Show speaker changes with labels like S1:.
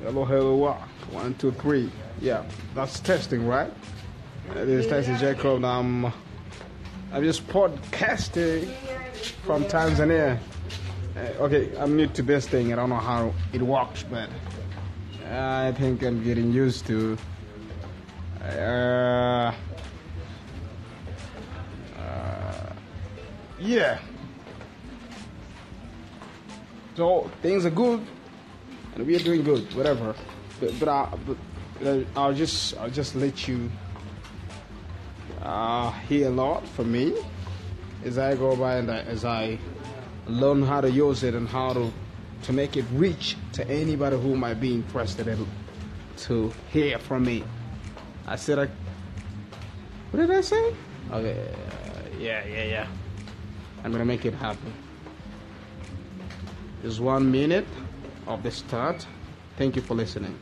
S1: Hello, hello, what? One, two, three. Yeah, that's testing, right? This is testing Jacob. I'm, I'm just podcasting from Tanzania. Uh, okay, I'm new to this thing. I don't know how it works, but I think I'm getting used to. Uh, uh, yeah. So things are good, we are doing good. Whatever, but, but, I, but uh, I'll just I'll just let you uh, hear a lot from me as I go by and I, as I learn how to use it and how to to make it reach to anybody who might be interested in to hear from me. I said I. What did I say? Okay, uh, yeah, yeah, yeah. I'm gonna make it happen. Just one minute of the start. Thank you for listening.